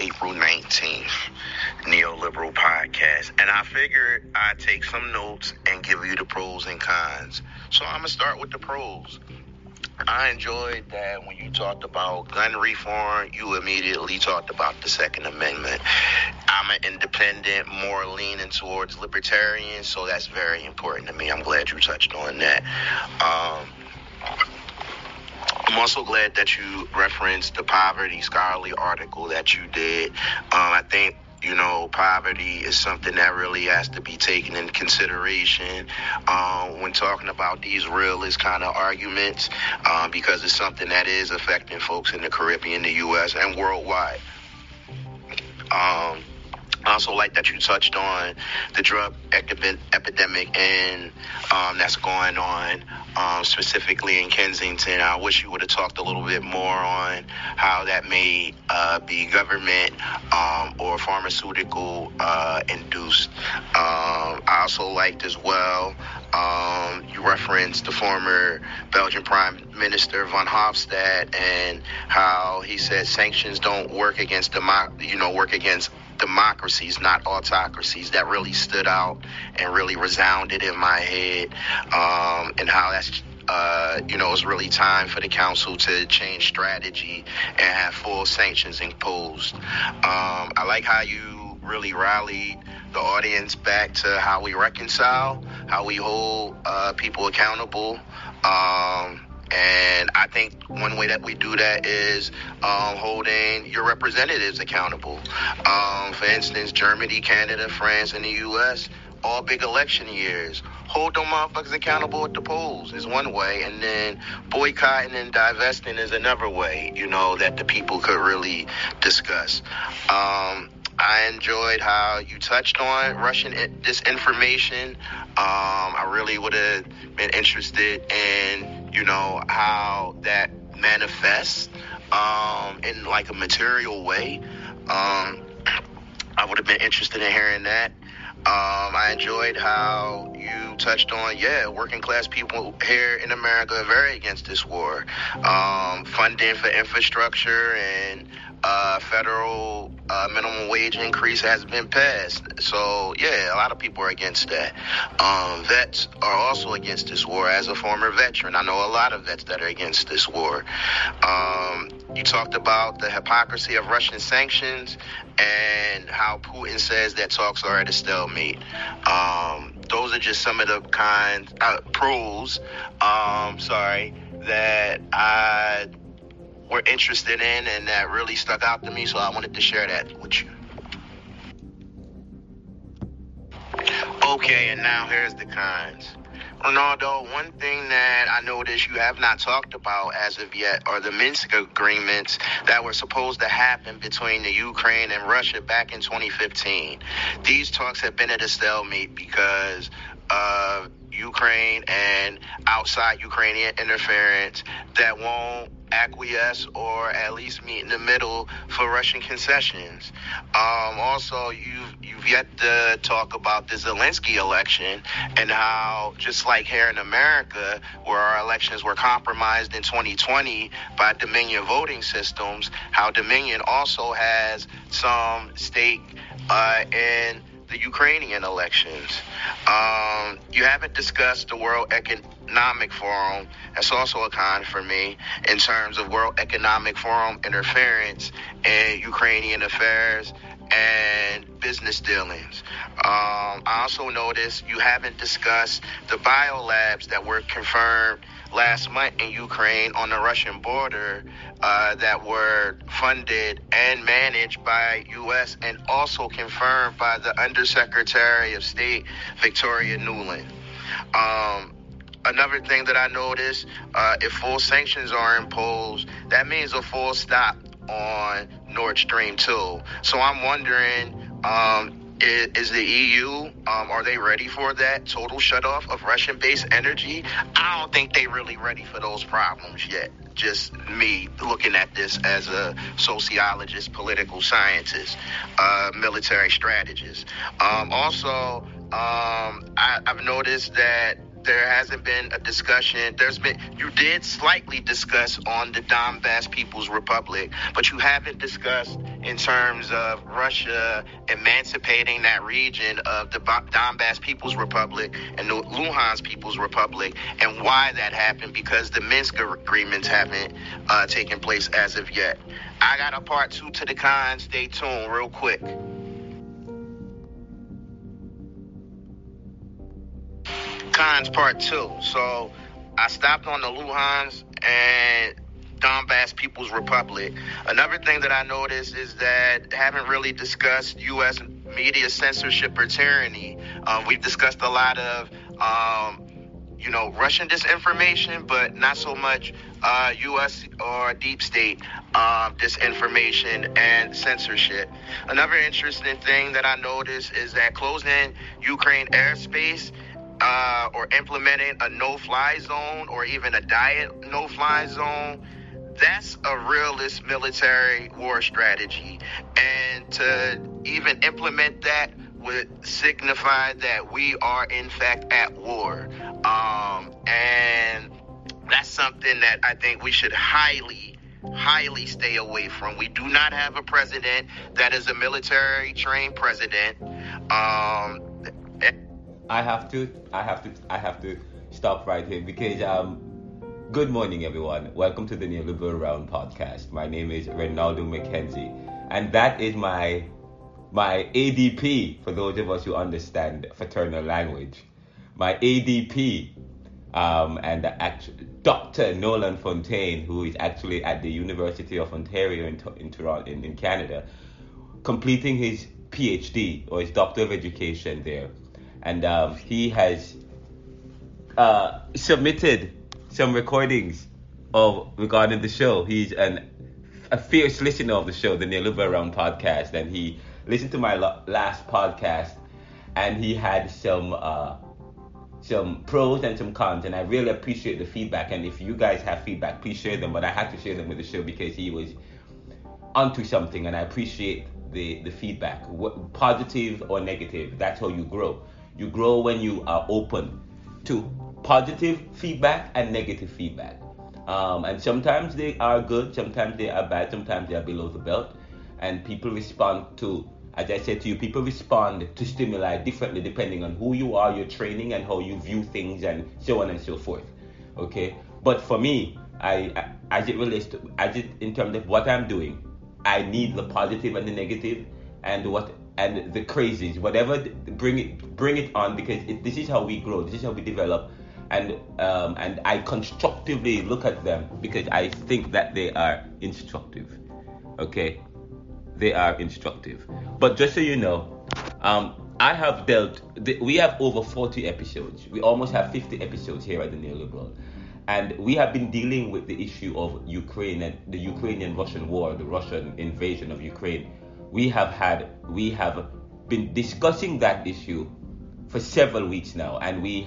April 19th neoliberal podcast, and I figured I'd take some notes and give you the pros and cons. So I'm gonna start with the pros. I enjoyed that when you talked about gun reform, you immediately talked about the Second Amendment. I'm an independent, more leaning towards libertarian, so that's very important to me. I'm glad you touched on that. Um, I'm also glad that you referenced the poverty scholarly article that you did. Um, I think you know, poverty is something that really has to be taken in consideration um, when talking about these realist kind of arguments um, because it's something that is affecting folks in the Caribbean, the U.S., and worldwide. Um, also like that you touched on the drug epidemic and um, that's going on um, specifically in Kensington. I wish you would have talked a little bit more on how that may uh, be government um, or pharmaceutical uh, induced. Um, I also liked as well. Um, you referenced the former Belgian Prime Minister Van Hofstad and how he said sanctions don't work against demo- you know work against democracies, not autocracies. That really stood out and really resounded in my head, um, and how that's uh, you know, it's really time for the council to change strategy and have full sanctions imposed. Um, I like how you really rallied the audience back to how we reconcile, how we hold uh, people accountable. Um, and I think one way that we do that is um, holding your representatives accountable. Um, for instance, Germany, Canada, France, and the U.S., all big election years. Hold them motherfuckers accountable at the polls is one way, and then boycotting and divesting is another way, you know, that the people could really discuss. Um, I enjoyed how you touched on Russian disinformation. Um, I really would have been interested in you know, how that manifests um, in like a material way. Um, I would have been interested in hearing that. Um, I enjoyed how you touched on, yeah, working class people here in America are very against this war. Um, funding for infrastructure and uh, federal uh, minimum wage increase has been passed. So, yeah, a lot of people are against that. Um, vets are also against this war. As a former veteran, I know a lot of vets that are against this war. Um, you talked about the hypocrisy of Russian sanctions and how Putin says that talks are at a stalemate. Um, those are just some of the kinds uh, pros. Um, sorry that I were interested in and that really stuck out to me. So I wanted to share that with you. Okay, and now here's the cons. Renaldo, one thing that I noticed you have not talked about as of yet are the Minsk agreements that were supposed to happen between the Ukraine and Russia back in 2015. These talks have been at a stalemate because of Ukraine and outside Ukrainian interference that won't acquiesce or at least meet in the middle for Russian concessions. Um, also, you've you've yet to talk about the Zelensky election and how, just like here in America, where our elections were compromised in 2020 by Dominion voting systems, how Dominion also has some stake uh, in the Ukrainian elections. Um, you haven't discussed the World Economic Forum. That's also a con for me in terms of World Economic Forum interference in Ukrainian affairs and business dealings. Um, I also noticed you haven't discussed the biolabs that were confirmed last month in Ukraine on the Russian border uh, that were funded and managed by U.S. and also confirmed by the Undersecretary of State Victoria Nuland. Um, another thing that I noticed, uh, if full sanctions are imposed, that means a full stop on Nord Stream 2. So I'm wondering, um, is, is, the EU, um, are they ready for that total shutoff of Russian based energy? I don't think they're really ready for those problems yet. Just me looking at this as a sociologist, political scientist, uh, military strategist. Um, also, um, I, I've noticed that there hasn't been a discussion. There's been you did slightly discuss on the Donbass People's Republic, but you haven't discussed in terms of Russia emancipating that region of the Donbass People's Republic and the Luhansk People's Republic and why that happened because the Minsk agreements haven't uh, taken place as of yet. I got a part two to the con. Stay tuned real quick. Cons Part 2. So I stopped on the Luhansk and Donbass People's Republic. Another thing that I noticed is that haven't really discussed U.S. media censorship or tyranny. Um, we've discussed a lot of, um, you know, Russian disinformation, but not so much uh, U.S. or deep state uh, disinformation and censorship. Another interesting thing that I noticed is that closing Ukraine airspace uh, or implementing a no-fly zone or even a diet no-fly zone that's a realist military war strategy. And to even implement that would signify that we are in fact at war. Um, and that's something that i think we should highly highly stay away from. We do not have a president that is a military trained president. Um, I have to, I have to, I have to stop right here because um, good morning everyone. Welcome to the Neoliberal Round podcast. My name is Renaldo McKenzie, and that is my my ADP for those of us who understand fraternal language. My ADP um, and Dr. Nolan Fontaine, who is actually at the University of Ontario in, in Toronto, in, in Canada, completing his PhD or his Doctor of Education there and um, he has uh, submitted some recordings of regarding the show. He's an a fierce listener of the show, the Neoliberal Round podcast, and he listened to my last podcast, and he had some uh, some pros and some cons, and I really appreciate the feedback. And if you guys have feedback, please share them. But I had to share them with the show because he was onto something, and I appreciate the the feedback, positive or negative. That's how you grow. You grow when you are open to positive feedback and negative feedback. Um, and sometimes they are good, sometimes they are bad, sometimes they are below the belt. And people respond to, as I said to you, people respond to stimuli differently depending on who you are, your training, and how you view things, and so on and so forth. Okay? But for me, I, I as it relates to, as it in terms of what I'm doing, I need the positive and the negative, and what and the crazies, whatever, bring it, bring it on because it, this is how we grow. This is how we develop, and um, and I constructively look at them because I think that they are instructive. Okay, they are instructive. But just so you know, um, I have dealt. We have over 40 episodes. We almost have 50 episodes here at the Neoliberal. And we have been dealing with the issue of Ukraine and the Ukrainian-Russian war, the Russian invasion of Ukraine we have had we have been discussing that issue for several weeks now, and we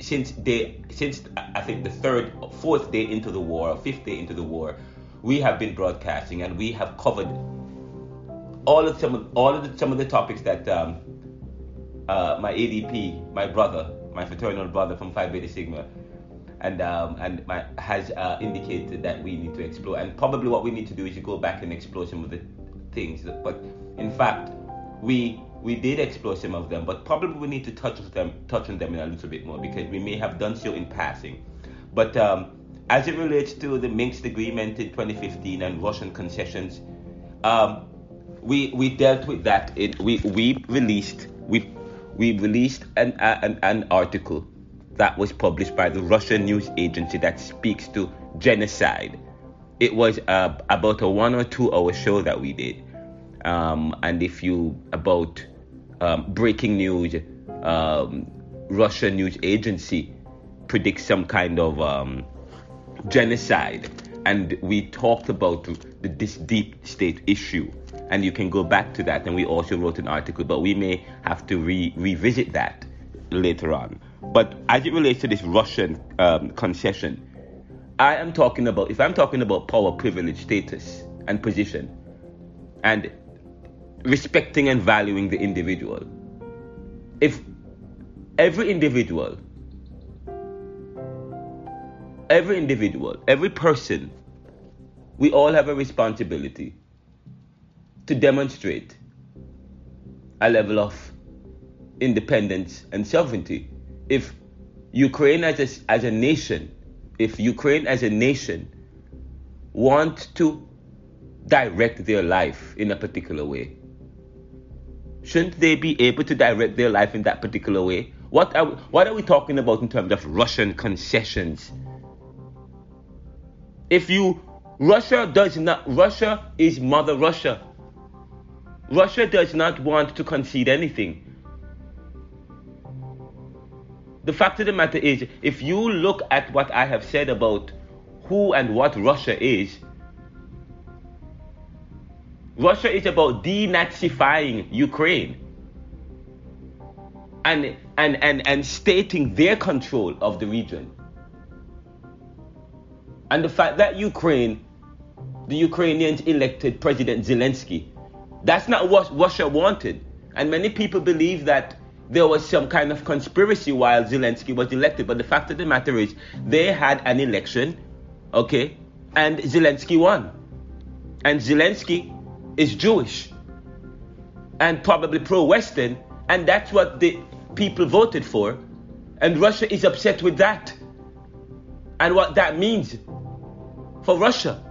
since day since I think the third fourth day into the war, or fifth day into the war, we have been broadcasting and we have covered all of some of all of the, some of the topics that um, uh, my ADP, my brother, my fraternal brother from Phi Beta Sigma, and um, and my, has uh, indicated that we need to explore. And probably what we need to do is to go back and explore some of the things. But in fact, we we did explore some of them, but probably we need to touch them touch on them in a little bit more because we may have done so in passing. But um, as it relates to the Minsk agreement in 2015 and Russian concessions, um, we we dealt with that. It, we we released we we released an, an an article that was published by the Russian news agency that speaks to genocide it was uh, about a one or two hour show that we did. Um, and if you about um, breaking news, um, Russian news agency predicts some kind of um, genocide and we talked about the, this deep state issue. And you can go back to that, and we also wrote an article, but we may have to re- revisit that later on. But as it relates to this Russian um, concession, I am talking about, if I'm talking about power, privilege, status, and position, and respecting and valuing the individual, if every individual every individual, every person, we all have a responsibility to demonstrate a level of independence and sovereignty. If Ukraine as a, as a nation, if Ukraine as a nation want to direct their life in a particular way, shouldn't they be able to direct their life in that particular way? What are, what are we talking about in terms of Russian concessions? If you Russia does not Russia is mother Russia. Russia does not want to concede anything. The fact of the matter is, if you look at what I have said about who and what Russia is, Russia is about denazifying Ukraine and, and, and, and stating their control of the region. And the fact that Ukraine, the Ukrainians elected President Zelensky, that's not what Russia wanted. And many people believe that there was some kind of conspiracy while Zelensky was elected. But the fact of the matter is, they had an election, okay, and Zelensky won. And Zelensky is Jewish and probably pro Western, and that's what the people voted for. And Russia is upset with that. And what that means for Russia.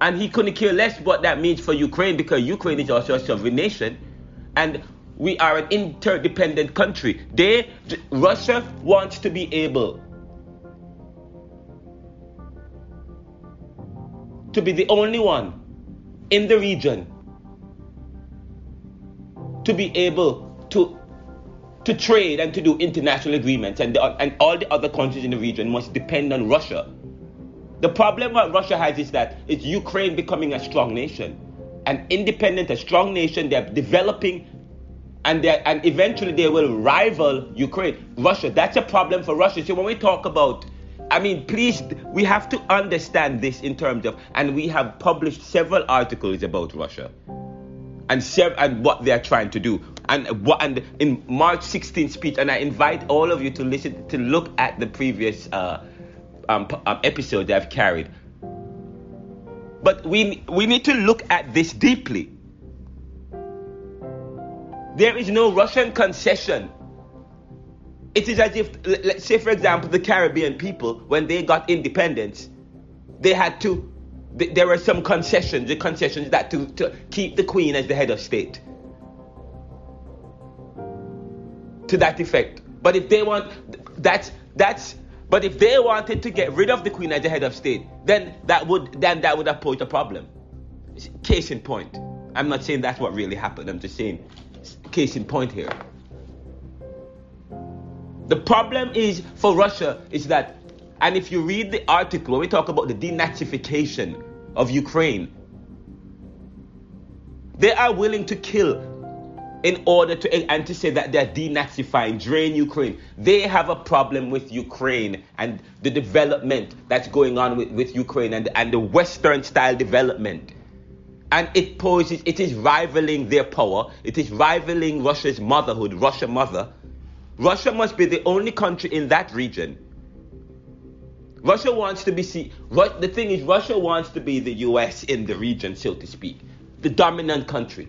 And he couldn't care less what that means for Ukraine because Ukraine is also a sovereign nation. And we are an interdependent country. They, Russia wants to be able to be the only one in the region to be able to to trade and to do international agreements and, the, and all the other countries in the region must depend on Russia the problem what Russia has is that it's Ukraine becoming a strong nation, an independent, a strong nation. They're developing, and they and eventually they will rival Ukraine, Russia. That's a problem for Russia. So when we talk about, I mean, please, we have to understand this in terms of, and we have published several articles about Russia, and sev- and what they are trying to do, and what and in March 16th speech, and I invite all of you to listen to look at the previous. Uh, um, um, episode they've carried. But we, we need to look at this deeply. There is no Russian concession. It is as if, let's say, for example, the Caribbean people, when they got independence, they had to, there were some concessions, the concessions that to, to keep the Queen as the head of state. To that effect. But if they want, that's, that's, but if they wanted to get rid of the queen as the head of state, then that would then that would have posed a problem. Case in point. I'm not saying that's what really happened. I'm just saying case in point here. The problem is for Russia is that, and if you read the article we talk about the denazification of Ukraine, they are willing to kill in order to and to say that they're denazifying, drain Ukraine. They have a problem with Ukraine and the development that's going on with, with Ukraine and, and the Western style development. And it poses, it is rivaling their power. It is rivaling Russia's motherhood, Russia mother. Russia must be the only country in that region. Russia wants to be see. The thing is, Russia wants to be the U.S. in the region, so to speak, the dominant country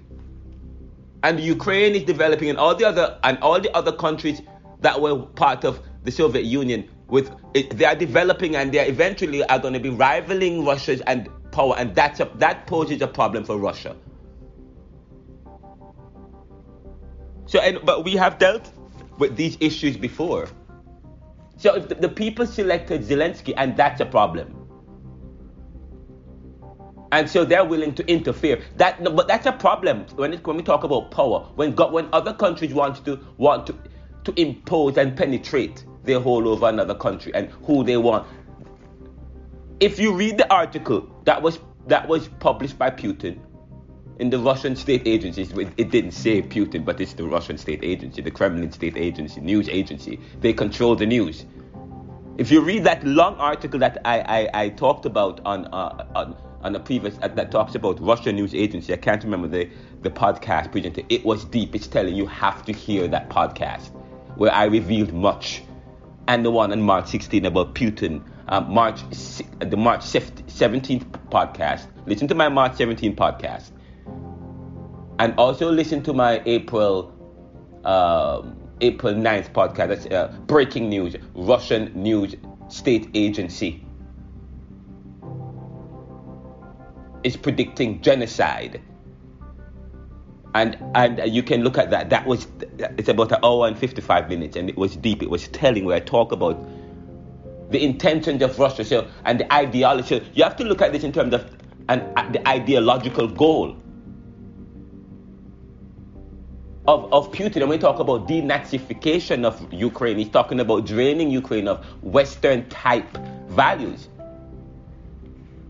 and Ukraine is developing, and all the other and all the other countries that were part of the Soviet Union, with they are developing, and they eventually are going to be rivaling Russia's and power, and that's a, that poses a problem for Russia. So, and, but we have dealt with these issues before. So, if the, the people selected Zelensky, and that's a problem and so they're willing to interfere. That, but that's a problem when it, when we talk about power. When when other countries want to want to to impose and penetrate their hold over another country and who they want. if you read the article that was that was published by Putin in the Russian state agencies, it didn't say Putin, but it's the Russian state agency, the Kremlin state agency, news agency. They control the news. If you read that long article that I, I, I talked about on, uh, on on a previous uh, that talks about Russian news agency, I can't remember the the podcast presenter. It was deep. It's telling you have to hear that podcast where I revealed much, and the one on March 16 about Putin. Um, March the March 17th podcast. Listen to my March 17th podcast, and also listen to my April. Um, April 9th podcast. That's uh, breaking news. Russian news state agency is predicting genocide. And and you can look at that. That was it's about an hour and 55 minutes, and it was deep. It was telling where I talk about the intentions of Russia so, and the ideology. You have to look at this in terms of an, uh, the ideological goal of, of Putin, and we talk about denazification of Ukraine, he's talking about draining Ukraine of Western type values.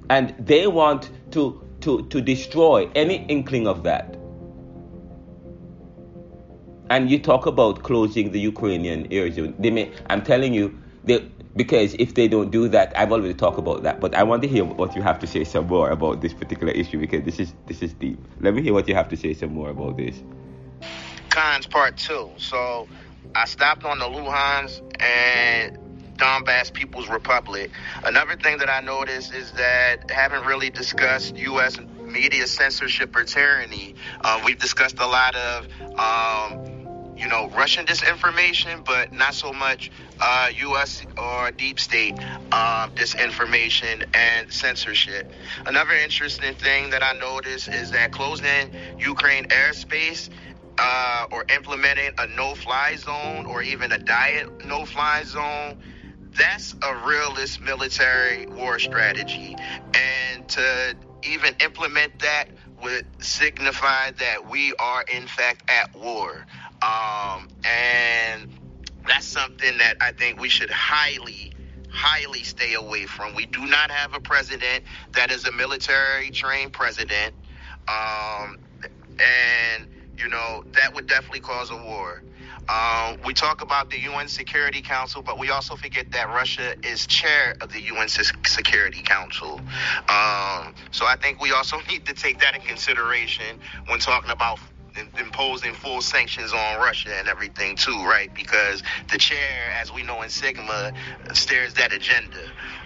And they want to, to, to destroy any inkling of that. And you talk about closing the Ukrainian areas. They may, I'm telling you, they, because if they don't do that, I've already talked about that. But I want to hear what you have to say some more about this particular issue because this is this is deep. Let me hear what you have to say some more about this. Cons Part 2. So I stopped on the Luhansk and Donbass People's Republic. Another thing that I noticed is that haven't really discussed U.S. media censorship or tyranny. Um, we've discussed a lot of, um, you know, Russian disinformation, but not so much uh, U.S. or deep state um, disinformation and censorship. Another interesting thing that I noticed is that closing Ukraine airspace uh, or implementing a no-fly zone or even a diet no-fly zone that's a realist military war strategy and to even implement that would signify that we are in fact at war um, and that's something that i think we should highly highly stay away from we do not have a president that is a military trained president um, and you know, that would definitely cause a war. Um, we talk about the UN Security Council, but we also forget that Russia is chair of the UN Security Council. Um, so I think we also need to take that in consideration when talking about imposing full sanctions on Russia and everything too, right? Because the chair, as we know in Sigma, steers that agenda.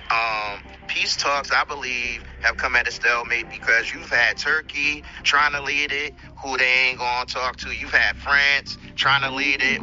Um, peace talks, I believe, have come at a stalemate because you've had Turkey trying to lead it, who they ain't gonna talk to. You've had France trying to lead it.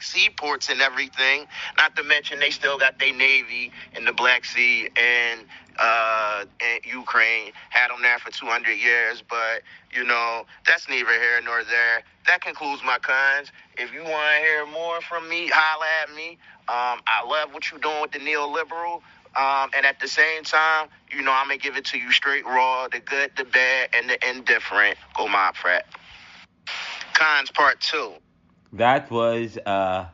Seaports and everything. Not to mention they still got their navy in the Black Sea and uh, in Ukraine. Had them there for 200 years, but you know that's neither here nor there. That concludes my cons. If you want to hear more from me, holla at me. Um, I love what you're doing with the neoliberal. Um, and at the same time, you know, I'm gonna give it to you straight raw, the good, the bad, and the indifferent. Go my frat. Cons part two. That was uh,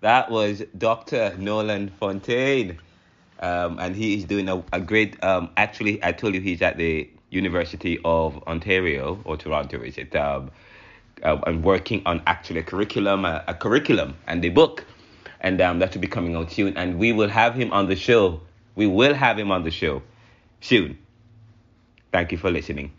that was Dr. Nolan Fontaine, um, and he is doing a, a great. Um, actually, I told you he's at the University of Ontario or Toronto, is it? Um, uh, and working on actually a curriculum, a, a curriculum, and the book and um, that should be coming out soon. And we will have him on the show. We will have him on the show soon. Thank you for listening.